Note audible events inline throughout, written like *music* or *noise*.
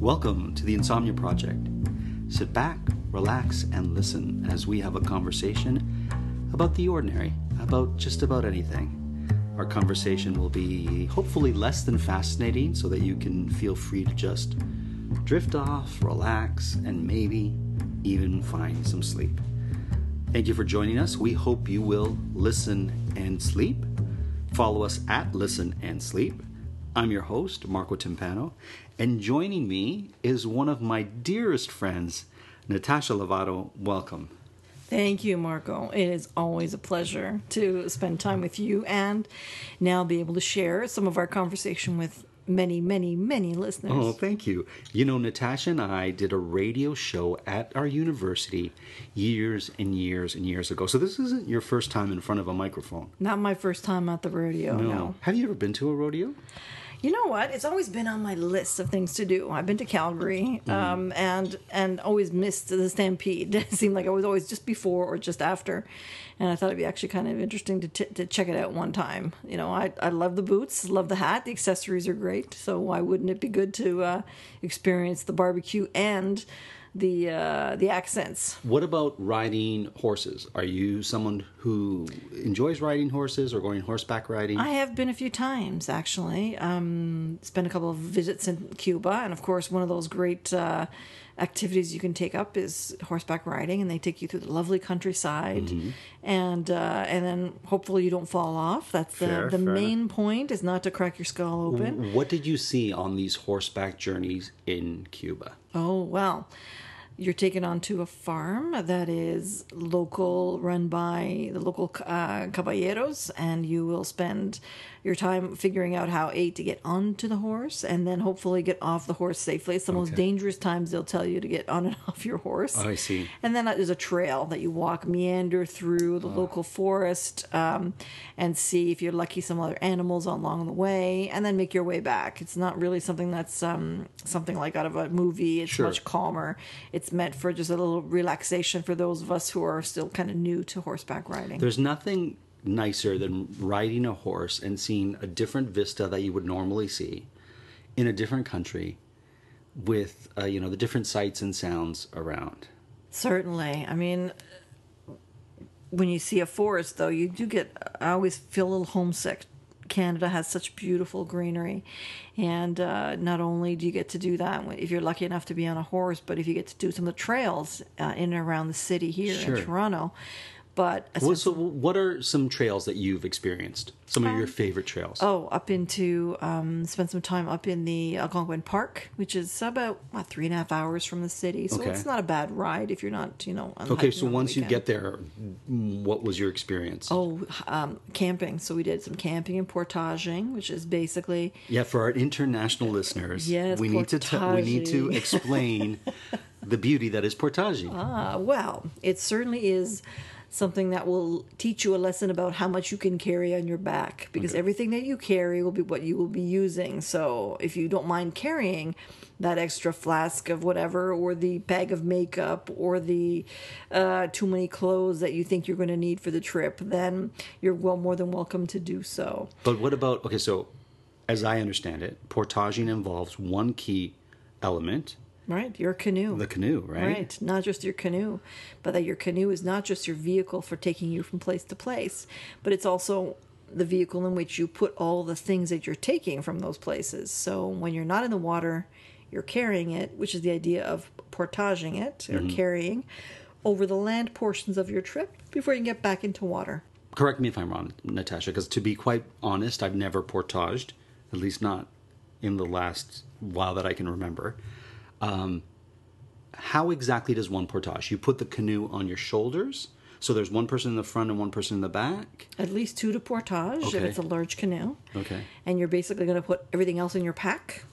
Welcome to the Insomnia Project. Sit back, relax, and listen as we have a conversation about the ordinary, about just about anything. Our conversation will be hopefully less than fascinating so that you can feel free to just drift off, relax, and maybe even find some sleep. Thank you for joining us. We hope you will listen and sleep. Follow us at Listen and Sleep. I'm your host, Marco Timpano, and joining me is one of my dearest friends, Natashia Levato. Welcome. Thank you, Marco. It is always a pleasure to spend time with you and now be able to share some of our conversation with many, many, many listeners. Oh, thank you. You know, Natashia and I did a radio show at our university years and years and years ago. So this isn't your first time in front of a microphone. Not my first time at the rodeo, no. Have you ever been to a rodeo? You know what? It's always been on my list of things to do. I've been to Calgary, Mm-hmm. um, and and always missed the Stampede. *laughs* It seemed like I was always just before or just after, and I thought it'd be actually kind of interesting to, t- to check it out one time. You know, I I love the boots, love the hat, the accessories are great. So why wouldn't it be good to uh, experience the barbecue and the uh, the accents? What about riding horses? Are you someone who enjoys riding horses or going horseback riding? I have been a few times actually. Um, spent a couple of visits in Cuba, and of course, one of those great uh, activities you can take up is horseback riding, and they take you through the lovely countryside, Mm-hmm. and uh, and then hopefully you don't fall off. That's the Fair, the fair main point is not to crack your skull open. what did you see on these horseback journeys in Cuba? Oh, well. You're taken onto a farm that is local, run by the local uh, caballeros, and you will spend your time figuring out how A, to get onto the horse, and then hopefully get off the horse safely. It's the most dangerous times they'll tell you to get on and *laughs* off your horse. Oh, I see. And then there's a trail that you walk, meander through the local forest, um, and see if you're lucky some other animals along the way, and then make your way back. It's not really something that's um, something like out of a movie. It's Sure. much calmer. It's meant for just a little relaxation for those of us who are still kind of new to horseback riding. There's nothing nicer than riding a horse and seeing a different vista that you would normally see in a different country with uh, you know the different sights and sounds around. Certainly. I mean, when you see a forest, though, you do get, I always feel a little homesick. Canada has such beautiful greenery. And uh, not only do you get to do that if you're lucky enough to be on a horse, but if you get to do some of the trails uh, in and around the city here Sure. in Toronto. But Well, so what are some trails that you've experienced? Some of your favorite trails? Oh, up into um, spent some time up in the Algonquin Park, which is about what, three and a half hours from the city. So Okay. it's not a bad ride if you're not, you know. on okay, so on once you get there, what was your experience? Oh, um, camping. So we did some camping and portaging, which is basically Yeah, for our international listeners, Yes, we need to t- we need to explain *laughs* the beauty that is portaging. Ah, well, it certainly is something that will teach you a lesson about how much you can carry on your back because everything that you carry will be what you will be using. So if you don't mind carrying that extra flask of whatever or the bag of makeup or the uh, too many clothes that you think you're going to need for the trip, then you're well more than welcome to do so. But what about okay? So, as I understand it, portaging involves one key element, Right, your canoe. the canoe, right? Right, not just your canoe, but that your canoe is not just your vehicle for taking you from place to place, but it's also the vehicle in which you put all the things that you're taking from those places. So when you're not in the water, you're carrying it, which is the idea of portaging it or mm-hmm. carrying over the land portions of your trip before you can get back into water. Correct me if I'm wrong, Natashia, because to be quite honest, I've never portaged, at least not in the last while that I can remember. Um, how exactly does one portage? You put the canoe on your shoulders, so there's one person in the front and one person in the back. At least two to portage if it's a large canoe. Okay. And you're basically going to put everything else in your pack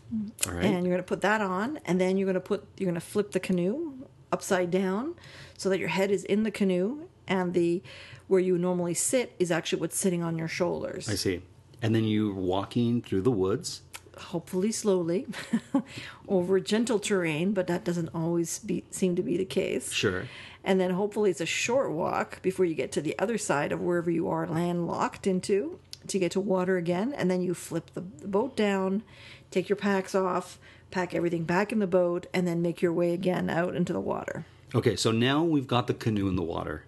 All right. and you're going to put that on and then you're going to put you're going to flip the canoe upside down so that your head is in the canoe and the where you normally sit is actually what's sitting on your shoulders I see. And then you're walking through the woods. Hopefully slowly *laughs* over gentle terrain but that doesn't always be seem to be the case. Sure. and then hopefully it's a short walk before you get to the other side of wherever you are landlocked into to get to water again. And then you flip the, the boat down take your packs off pack everything back in the boat and then make your way again out into the water. Okay, so now we've got the canoe in the water,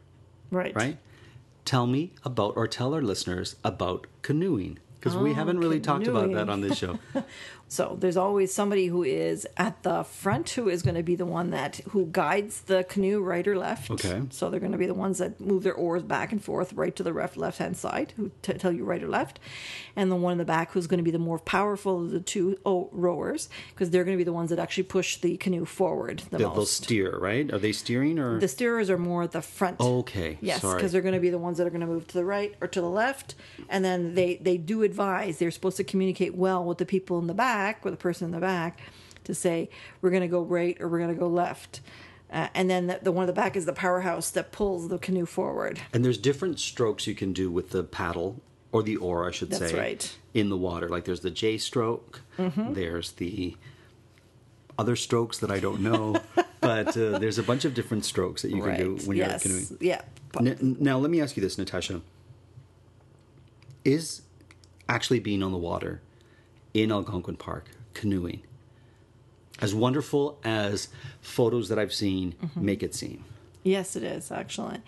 right. Right? Tell me about, or tell our listeners about canoeing, because we Oh, haven't really talked about that on this show. *laughs* So there's always somebody who is at the front who is going to be the one that who guides the canoe right or left. Okay. So they're going to be the ones that move their oars back and forth right to the left left hand side who t- tell you right or left, and the one in the back who's going to be the more powerful of the two oh, rowers because they're going to be the ones that actually push the canoe forward the They'll, they'll steer, right? Are they steering or? the steerers are more at the front. Okay, Yes, because they're going to be the ones that are going to move to the right or to the left, and then they they do advise. They're supposed to communicate well with the people in the back or the person in the back to say we're going to go right or we're going to go left, uh, and then the, the one in the back is the powerhouse that pulls the canoe forward. And there's different strokes you can do with the paddle or the oar, I should That's say, right. in the water. Like there's the J stroke, Mm-hmm. there's the other strokes that I don't know, *laughs* but uh, there's a bunch of different strokes that you can do when yes. you're canoeing. Yeah. N- now, let me ask you this, Natashia. Is actually being on the water in Algonquin Park canoeing as wonderful as photos that I've seen Mm-hmm. make it seem? Yes, it is actually.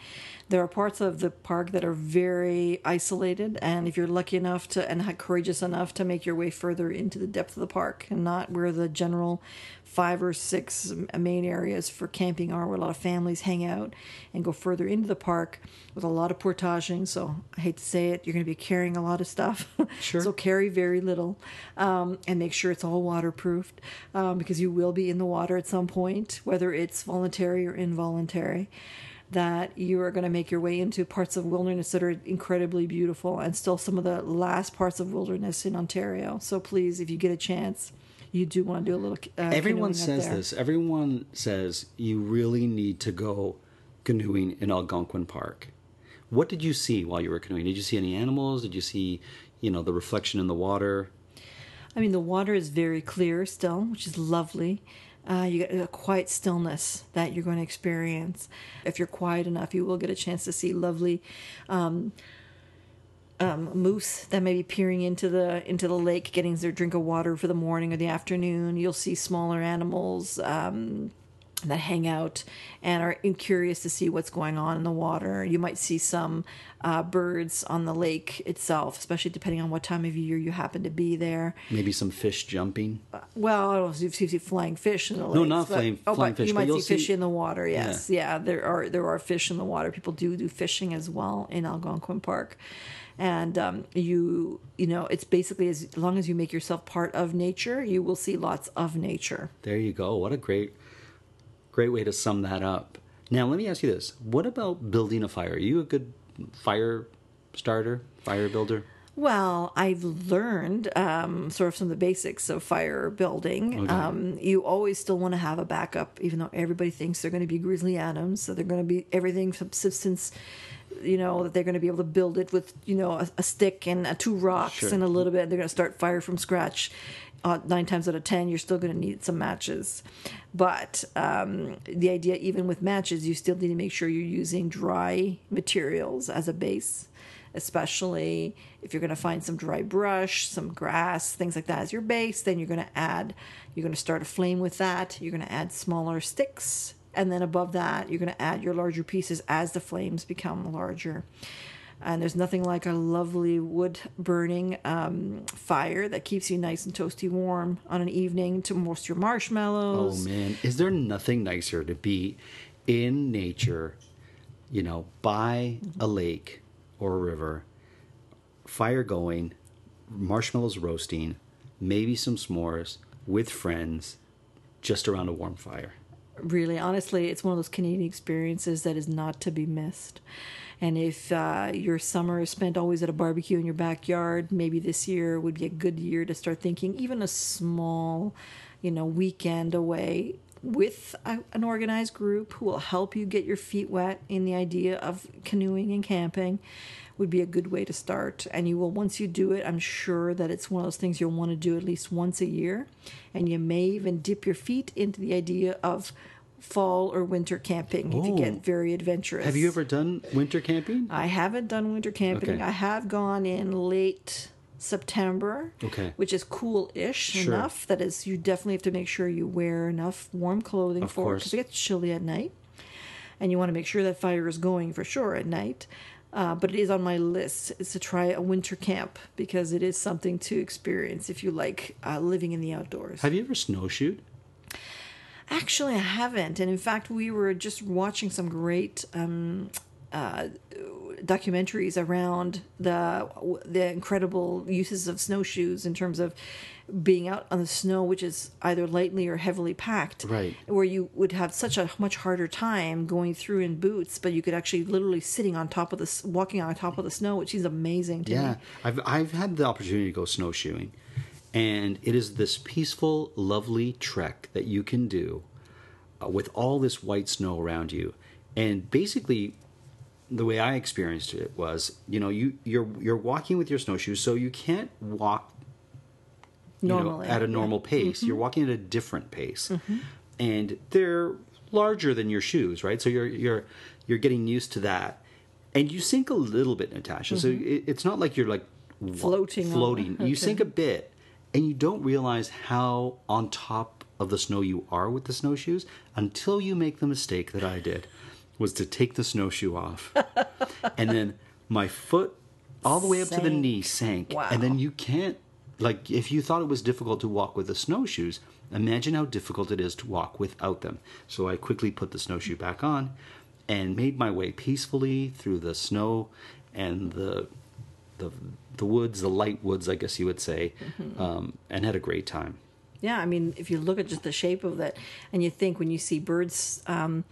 There are parts of the park that are very isolated, and if you're lucky enough to and courageous enough to make your way further into the depth of the park and not where the general five or six main areas for camping are, where a lot of families hang out, and go further into the park with a lot of portaging. So I hate to say it, you're going to be carrying a lot of stuff. *laughs* Sure. so carry very little, um, and make sure it's all waterproofed um, because you will be in the water at some point, whether it's voluntary or involuntary. That you are going to make your way into parts of wilderness that are incredibly beautiful and still some of the last parts of wilderness in Ontario. So please, if you get a chance, you do want to do a little. Uh, Everyone says this. Everyone says you really need to go canoeing in Algonquin Park. What did you see while you were canoeing? Did you see any animals? Did you see, you know, the reflection in the water? I mean, the water is very clear still, which is lovely. Uh, you get a quiet stillness that you're going to experience. If you're quiet enough, you will get a chance to see lovely um, um, moose that may be peering into the into the lake, getting their drink of water for the morning or the afternoon. You'll see smaller animals. Um, that hang out and are curious to see what's going on in the water. You might see some uh, birds on the lake itself, especially depending on what time of year you happen to be there. Maybe some fish jumping. Well, I don't know if you see flying fish in the lake. No, not flying- oh, flying but fish, You but might see fish see- in the water. Yes, yeah. There are there are fish in the water. People do do fishing as well in Algonquin Park, and um, you you know it's basically as long as you make yourself part of nature, you will see lots of nature. There you go. What a great, great way to sum that up. Now, let me ask you this: What about building a fire? Are you a good fire starter, fire builder? Well, I've learned um, sort of some of the basics of fire building. Okay. Um, you always still want to have a backup, even though everybody thinks they're going to be Grizzly Adams. So they're going to be everything subsistence, you know, that they're going to be able to build it with, you know, a, a stick and uh, two rocks Sure. and a little bit. They're going to start fire from scratch. Uh, nine times out of ten, you're still going to need some matches. But um, the idea, even with matches, you still need to make sure you're using dry materials as a base especially if you're going to find some dry brush, some grass, things like that as your base. Then you're going to add, you're going to start a flame with that. You're going to add smaller sticks. And then above that, you're going to add your larger pieces as the flames become larger. And there's nothing like a lovely wood burning um, fire that keeps you nice and toasty warm on an evening to roast your marshmallows. Oh man, is there nothing nicer to be in nature, you know, by a lake or a river, fire going, marshmallows roasting, maybe some s'mores with friends, just around a warm fire? Really honestly it's one of those canadian experiences that is not to be missed. And if uh, your summer is spent always at a barbecue in your backyard maybe this year would be a good year to start thinking even a small you know weekend away with a, an organized group who will help you get your feet wet in the idea of canoeing and camping would be a good way to start. And you will, once you do it, I'm sure that it's one of those things you'll want to do at least once a year. And you may even dip your feet into the idea of fall or winter camping if you Oh. get very adventurous. Have you ever done winter camping? I haven't done winter camping. Okay. I have gone in late September, Okay. which is cool-ish Sure. enough. That is, you definitely have to make sure you wear enough warm clothing Of for because it gets chilly at night, and you want to make sure that fire is going for sure at night. Uh, but it is on my list is to try a winter camp because it is something to experience if you like uh, living in the outdoors. Have you ever snowshoed? Actually, I haven't. And in fact, we were just watching some great um, uh, documentaries around the the incredible uses of snowshoes in terms of being out on the snow, which is either lightly or heavily packed. Right. Where you would have such a much harder time going through in boots, but you could actually literally sitting on top of the walking on top of the snow, which is amazing to Yeah, me. I've I've had the opportunity to go snowshoeing, and it is this peaceful, lovely trek that you can do uh, with all this white snow around you. And basically, the way I experienced it was, you know, you you're you're walking with your snowshoes, so you can't walk you know, Normally, at a yeah. Mm-hmm. normal pace. You're walking at a different pace, and they're larger than your shoes, right? So you're you're you're getting used to that, and you sink a little bit, Natashia. So it, it's not like you're like Mm-hmm. Floating floating. You sink a bit, and you don't realize how on top of the snow you are with the snowshoes until you make the mistake that I did, was to take the snowshoe off, *laughs* and then my foot all the way up to the knee sank, Wow. and then you can't like if you thought it was difficult to walk with the snowshoes imagine how difficult it is to walk without them. So i quickly put the snowshoe back on and made my way peacefully through the snow and the the the woods the light woods i guess you would say Mm-hmm. um, and had a great time. Yeah, I mean, if you look at just the shape of it, and you think when you see birds um,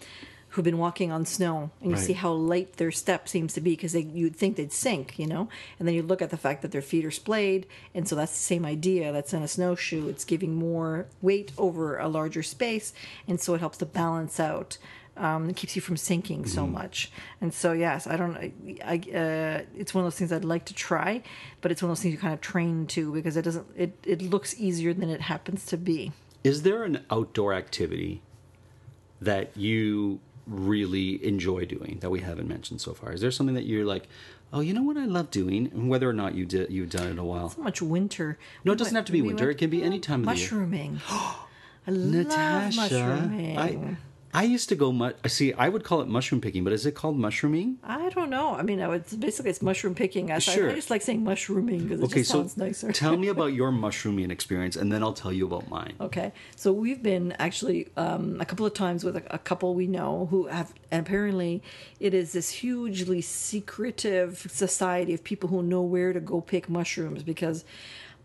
who've been walking on snow, and you Right. see how light their step seems to be, because you'd think they'd sink, you know, and then you look at the fact that their feet are splayed, and so that's the same idea. That's in a snowshoe. It's giving more weight over a larger space, and so it helps to balance out. Um, it keeps you from sinking so Mm-hmm. much, and so yes, I don't. I, I uh, it's one of those things I'd like to try, but it's one of those things you kind of train to because it doesn't. It it looks easier than it happens to be. is there an outdoor activity that you really enjoy doing that we haven't mentioned so far is there something that you're like oh you know what i love doing and whether or not you did you've done it in a while So much winter. No, it doesn't have to be we winter. went- It can be any time of the year. mushrooming. *gasps* I love Natashia, mushrooming. I, I used to go. Mu- see, I would call it mushroom picking, but is it called mushrooming? I don't know. I mean, I would, basically it's mushroom picking. I, I- Sure. I just like saying mushrooming because it Okay, just so sounds nicer. tell me *laughs* about your mushrooming experience, and then I'll tell you about mine. Okay, so we've been actually um, a couple of times with a, a couple we know who have, and apparently, it is this hugely secretive society of people who know where to go pick mushrooms because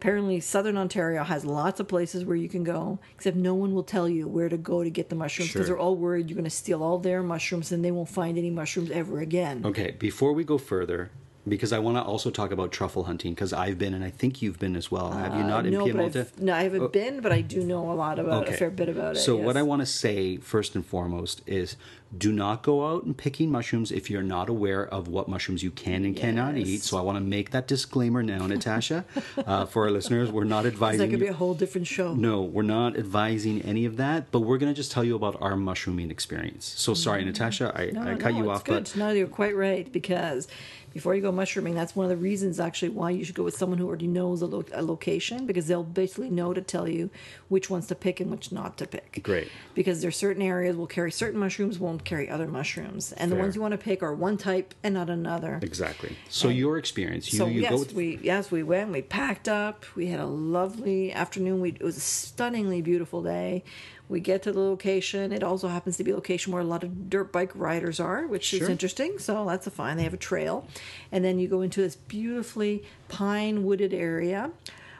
apparently Southern Ontario has lots of places where you can go, except no one will tell you where to go to get the mushrooms because Sure. they're all worried you're going to steal all their mushrooms and they won't find any mushrooms ever again. Okay, before we go further, because I want to also talk about truffle hunting, because I've been, and I think you've been as well. Have you not in Uh, no, but Piemonte? No, I haven't been, but I do know a lot about it, a fair bit about it. So what. I want to say first and foremost is do not go out and picking mushrooms if you're not aware of what mushrooms you can and cannot eat. So I want to make that disclaimer now, Natashia, *laughs* uh, for our listeners. We're not advising. that could be a whole different show. no, we're not advising any of that, but we're going to just tell you about our mushrooming experience. So sorry, Natashia, I. No, I cut no, you off, good. but no, you're quite right because before you go mushrooming, that's one of the reasons actually why you should go with someone who already knows a, lo- a location because they'll basically know to tell you which ones to pick and which not to pick. Great. Because there's certain areas will carry certain mushrooms, won't carry other mushrooms, and the ones you want to pick are one type and not another. Exactly. So your experience, you, So you yes, go with we yes we went. We packed up. We had a lovely afternoon. We it was a stunningly beautiful day. We get to the location. It also happens to be a location where a lot of dirt bike riders are, which is interesting. So that's a fine. They have a trail, and then you go into this beautifully pine wooded area.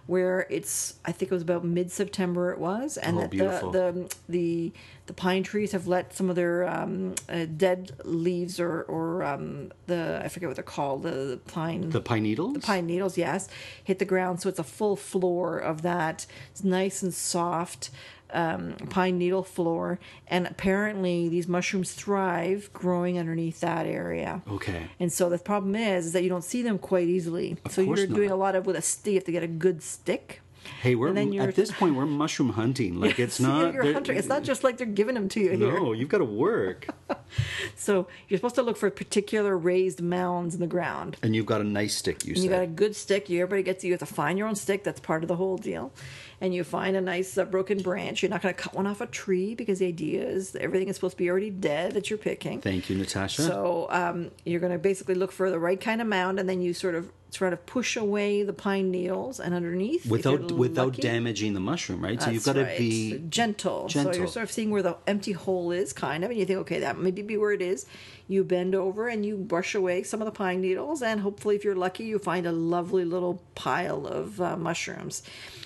Where it's, I think it was about mid-September. It was, and Oh, that the, the the the pine trees have let some of their um, uh, dead leaves or or um, the I forget what they're called the, the pine the pine needles. the pine needles, yes, hit the ground. So it's a full floor of that. It's nice and soft um, pine needle floor. And apparently, these mushrooms thrive growing underneath that area. Okay. And so the problem is, is that you don't see them quite easily. so course you're doing a lot of with a stick. You have to get a good stick. Hey, we're then at this point we're mushroom hunting. Like it's *laughs* not. you're hunting. It's not just like they're giving them to you here. No, you've got to work, *laughs* So you're supposed to look for particular raised mounds in the ground. and you've got a nice stick. You And you got a good stick. You everybody gets you have to find your own stick. That's part of the whole deal. And you find a nice uh, broken branch. You're not going to cut one off a tree because the idea is everything is supposed to be already dead that you're picking. Thank you, Natashia. So um, you're going to basically look for the right kind of mound, and then you sort of sort of push away the pine needles and underneath without without lucky, damaging the mushroom, right? so you've got to right. be gentle. So you're sort of seeing where the empty hole is, kind of, and you think, okay, that maybe be where it is. You bend over and you brush away some of the pine needles, and hopefully, if you're lucky, you find a lovely little pile of uh, mushrooms.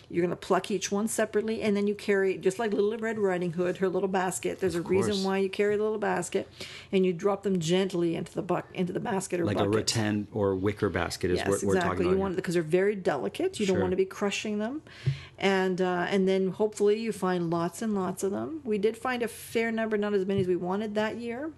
You're going to pluck each one separately, and then you carry, just like Little Red Riding Hood, her little basket. There's a course. reason why you carry the little basket, and you drop them gently into the buck into the basket or like a rattan or wicker basket is Yes, we're exactly. talking You want because they're very delicate. You don't want to be crushing them, and uh, and then hopefully you find lots and lots of them. We did find a fair number, not as many as we wanted that year.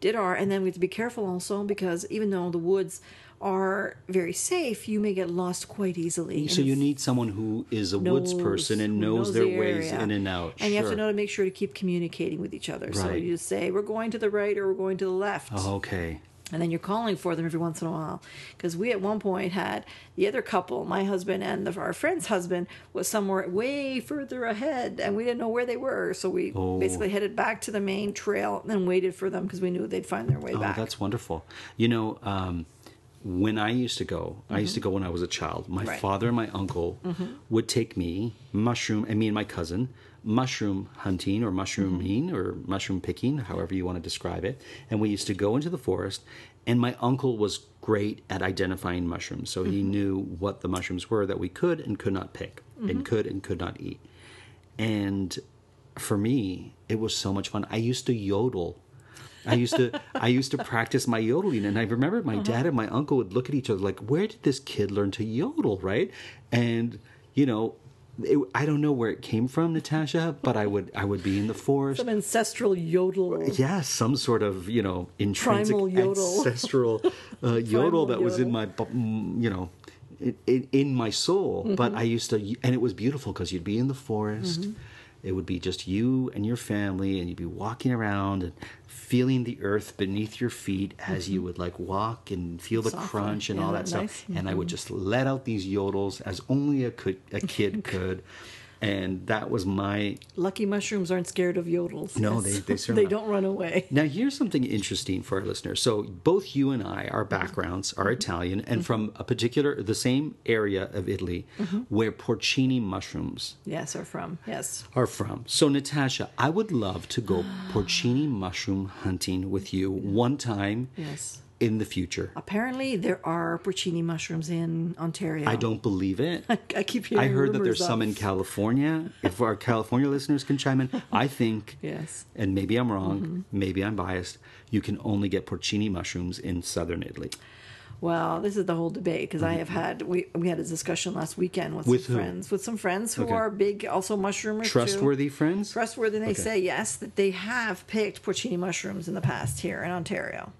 Did our, and then we have to be careful also because even though the woods are very safe, you may get lost quite easily. So you need someone who is a woods person and who knows, their the ways in and out. And you have to Sure. know to make sure to keep communicating with each other. So you just say we're going to the right or we're going to the left Oh, okay. And then you're calling for them every once in a while because we at one point had the other couple my husband and the, our friend's husband was somewhere way further ahead and we didn't know where they were so we Oh. basically headed back to the main trail and then waited for them because we knew they'd find their way Oh, back that's wonderful. You know, um, when I used to go, I used to go when I was a child. My Mm-hmm. Right. Mm-hmm. father and my uncle would take me mushroom, and me and my cousin mushroom hunting or mushrooming Mm-hmm. or mushroom picking, however you want to describe it. And we used to go into the forest, and my uncle was great at identifying mushrooms, so Mm-hmm. he knew what the mushrooms were that we could and could not pick, Mm-hmm. and could and could not eat. And for me, it was so much fun. I used to yodel. I used to *laughs* I used to practice my yodeling, and I remember my dad and my uncle would look at each other like, "Where did this kid learn to yodel?" Right? And you know, it, I don't know where it came from, Natashia, but I would I would be in the forest. some ancestral yodel Yeah, some sort of you know intrinsic Primal yodel. ancestral uh, *laughs* yodel that was in my you know in, in, my soul. But Mm-hmm. I used to, and it was beautiful because you'd be in the forest. It would be just you and your family, and you'd be walking around and feeling the earth beneath your feet as you would like walk and feel the Mm-hmm. Softly. crunch and all Yeah, that stuff. nice. And I would just let out these yodels as only a, could, a *laughs* kid could. And that was my lucky mushrooms aren't scared of yodels. No, they- they *laughs* certainly they don't run away. Now, here's something interesting for our listeners. So, both you and I, our backgrounds are mm-hmm. Italian and mm-hmm. from a particular, the same area of Italy mm-hmm. where porcini mushrooms yes are from. Yes. are from. So, Natashia, I would love to go *gasps* porcini mushroom hunting with you one time. Yes in the future. apparently there are porcini mushrooms in ontario I don't believe it. *laughs* i keep hearing I heard that there's some in California. If our California listeners can chime in, I think, Yes. and maybe I'm wrong, Mm-hmm. maybe I'm biased, you can only get porcini mushrooms in southern Italy. Well, this is the whole debate because I have had we we had a discussion last weekend with, With some who? friends with some friends who Okay. are big also mushroomers too. Trustworthy friends? Trustworthy. and They Okay. say yes that they have picked porcini mushrooms in the past here in Ontario.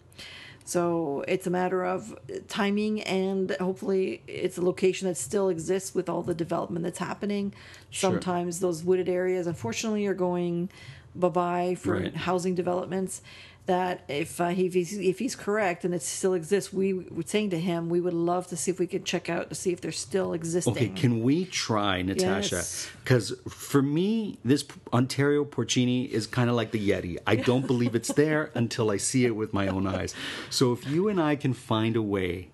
So it's a matter of timing and hopefully it's a location that still exists with all the development that's happening. Sure. Sometimes those wooded areas, unfortunately, are going bye bye for Right. housing developments. That if uh, he, if he's, if he's correct and it still exists, we were saying to him we would love to see if we could check out to see if they're still existing. Okay, can we try, Natashia? Yes. Because for me, this Ontario porcini is kind of like the Yeti. I don't believe it's there *laughs* until I see it with my own eyes. So if you and I can find a way,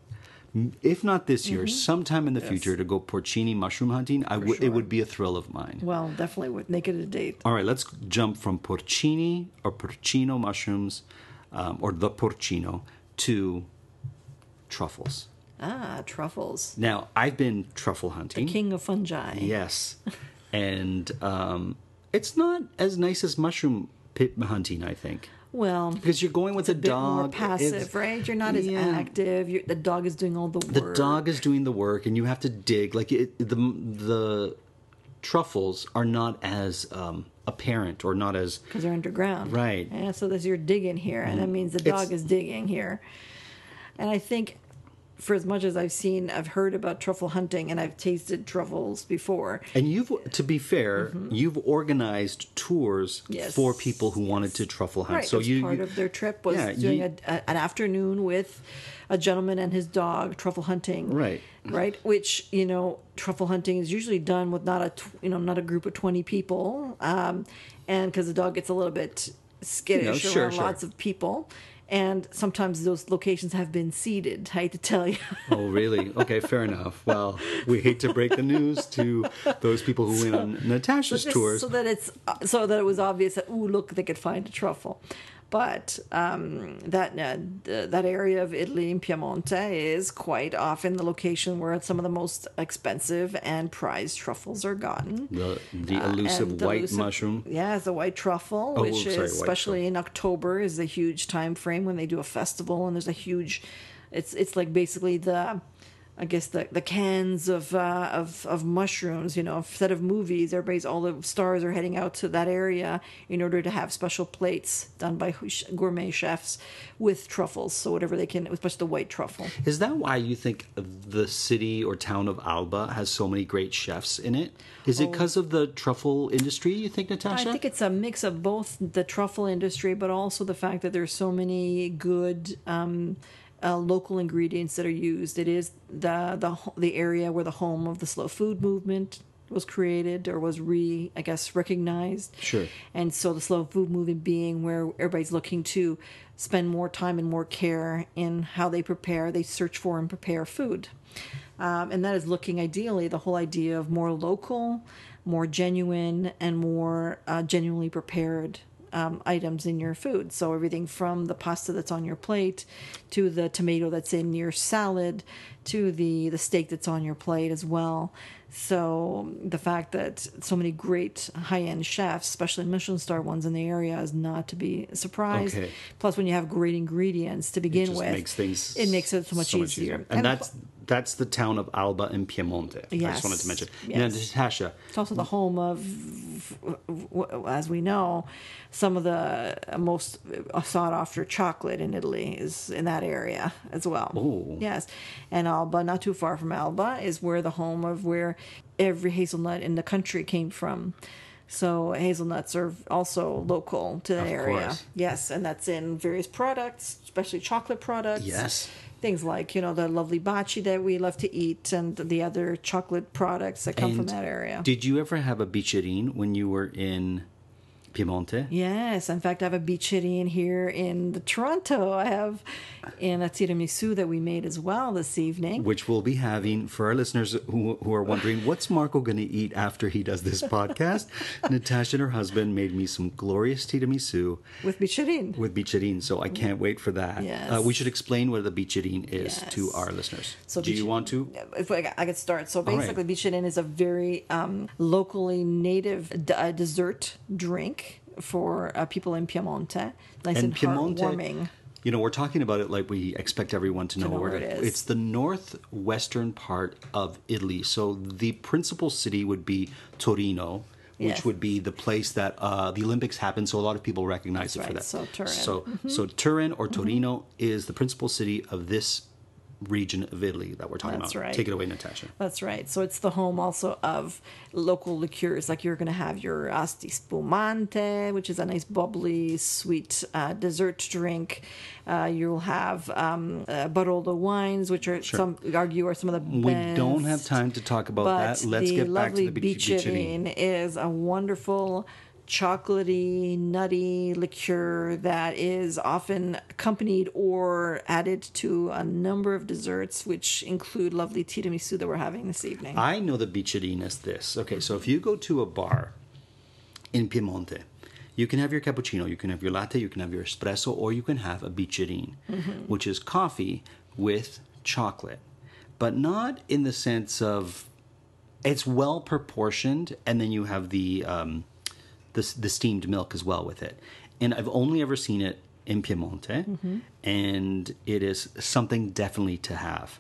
if not this year, sometime in the future, to go porcini mushroom hunting, I would it would be a thrill of mine. well, definitely would make it a date. All right, let's jump from porcini or porcino mushrooms, um, or the porcino, to truffles. Ah, truffles, Now, I've been truffle hunting. king of fungi. Yes. *laughs* and um, it's not as nice as mushroom pit hunting, I think. Well, Because you're going with a, bit dog. more passive, It's- right? You're not as Yeah. active. You're, the dog is doing all the work. The dog is doing the work, and you have to dig. Like it, the the truffles are not as um, apparent or not as because they're underground. Right. Mm. Yeah, so there's you're digging here, and that means the It's- dog is digging here. And I think, for as much as I've seen, I've heard about truffle hunting, and I've tasted truffles before. And you've, to be fair, you've organized tours Mm-hmm. Yes. for people who wanted to truffle hunt. Right. So you, part you- of their trip was Yeah, doing you- a, a, an afternoon with a gentleman and his dog truffle hunting. Right. Right. Which you know, truffle hunting is usually done with not a tw- you know not a group of twenty people, um, and because the dog gets a little bit skittish sure, around sure. lots of people. And sometimes those locations have been seeded. I hate to tell you. *laughs* Oh, really? Okay, fair enough. Well, we hate to break the news to those people who went on Natashia's Just tours. so that it's so that it was obvious that ooh look they could find a truffle but um, that uh, th- that area of Italy in Piemonte is quite often the location where some of the most expensive and prized truffles are gotten. the the Uh, elusive and the white elusive- mushroom. Yeah, the white truffle, Oh, which sorry, is especially in October is a huge time frame when they do a festival and there's a huge. It's it's like basically the. I guess the, the Cannes of, uh, of of mushrooms, you know, instead of movies, everybody's all the stars are heading out to that area in order to have special plates done by gourmet chefs with truffles. So whatever they can, especially the white truffle. Is that why you think the city or town of Alba has so many great chefs in it? Is it because of the truffle industry? You think, Natashia? I think it's a mix of both the truffle industry, but also the fact that there's so many good um, uh, local ingredients that are used. It is the the the area where the home of the slow food movement was created or was re I guess recognized. Sure. And so the slow food movement being where everybody's looking to spend more time and more care in how they prepare, they search for and prepare food. Um, and that is looking ideally the whole idea of more local, more genuine, and more uh, genuinely prepared um, items in your food. So everything from the pasta that's on your plate, to the tomato that's in your salad, to the the steak that's on your plate as well. So the fact that so many great high end chefs, especially Michelin star ones in the area, is not to be surprised. Okay. Plus, when you have great ingredients to begin just with, makes things it makes it so much easier. And, that's that's the town of Alba in Piemonte. I just wanted to mention. Yes. Now, Natashia, It's also the home of, as we know, some of the most sought after chocolate in Italy is in that area as well. Oh. Yes. And Alba, not too far from Alba, is where the home of where every hazelnut in the country came from. So hazelnuts are also local to that Of area. course. Yes, and that's in various products, especially chocolate products. Yes. Things like, you know, the lovely baci that we love to eat and the other chocolate products that come from that area. Did you ever have a bicerin when you were in Piemonte? Yes, in fact, I have a bicerin here in the Toronto. I have in a tiramisu that we made as well this evening. Which we'll be having for our listeners who, who are wondering what's Marco going to eat after he does this podcast. *laughs* Natashia and her husband made me some glorious tiramisu With bicerin. with bicerin, so I can't wait for that. Yes. Uh, we should explain what the bicerin is Yes. to our listeners. So Do you want to? If I, I could start. So right. basically, bicerin is a very um, locally native d- uh, dessert drink for uh, people in Piemonte. Nice and, heartwarming. You know, we're talking about it like we expect everyone to know, know where it is. It's the northwestern part of Italy. So the principal city would be Torino, which Yes. would be the place that uh, the Olympics happen. So a lot of people recognize That's it for that. so Turin. So, Mm-hmm. so Turin or Torino is the principal city of this region of Italy that we're talking That's about. right. Take it away, Natashia. That's right. So it's the home also of local liqueurs. Like you're going to have your Asti Spumante, which is a nice bubbly, sweet uh, dessert drink. Uh, you'll have um, uh, Barolo wines, which are some argue are some of the We best. don't have time to talk about that. Let's get back to the beach. Bicerin is a wonderful chocolatey, nutty liqueur that is often accompanied or added to a number of desserts, which include lovely tiramisu that we're having this evening. I know the Bicerin as this. Okay, so if you go to a bar in Piemonte, you can have your cappuccino, you can have your latte, you can have your espresso, or you can have a Bicerin, which is coffee with chocolate, but not in the sense of it's well proportioned, and then you have the um, the, the steamed milk as well with it. And I've only ever seen it in Piemonte, and it is something definitely to have.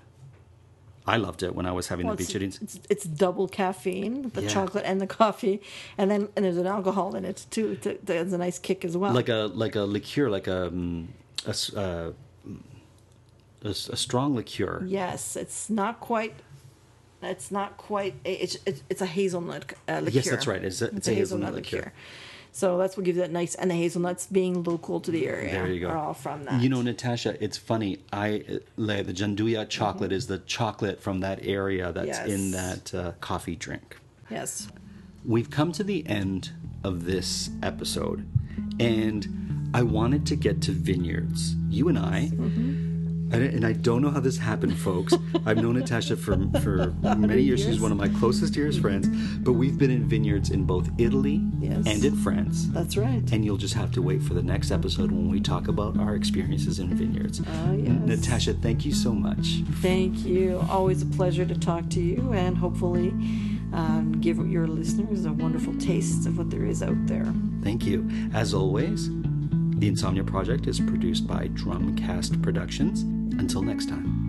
I loved it when I was having Well, the it's, Bicerins. it's, it's double caffeine, the Yeah. chocolate and the coffee, and then and there's an alcohol in it too. To, it's a nice kick as well. like a like a liqueur, like a um, a, uh, a, s- a strong liqueur. yes, it's not quite. It's not quite. It's it's, it's a hazelnut uh, liqueur. Yes, that's right. It's a- it's a hazelnut liqueur. So that's what gives that nice, and the hazelnuts being local to the area. There you go. Are all from that. You know, Natashia, it's funny. I uh, the Gianduja chocolate is the chocolate from that area that's in Mm-hmm. That uh, coffee drink. Yes. We've come to the end of this episode, and I wanted to get to vineyards. You and I, and, and I don't know how this happened, folks. *laughs* I've known Natashia for for *laughs* many years. She's one of my closest, dearest friends. But we've been in vineyards in both Italy Yes. and in France. That's right. And you'll just have to wait for the next episode when we talk about our experiences in vineyards. Oh, yes. Natashia, thank you so much. Thank you. Always a pleasure to talk to you, and hopefully, um, give your listeners a wonderful taste of what there is out there. Thank you. As always, the Insomnia Project is produced by Drumcast Productions. Until next time.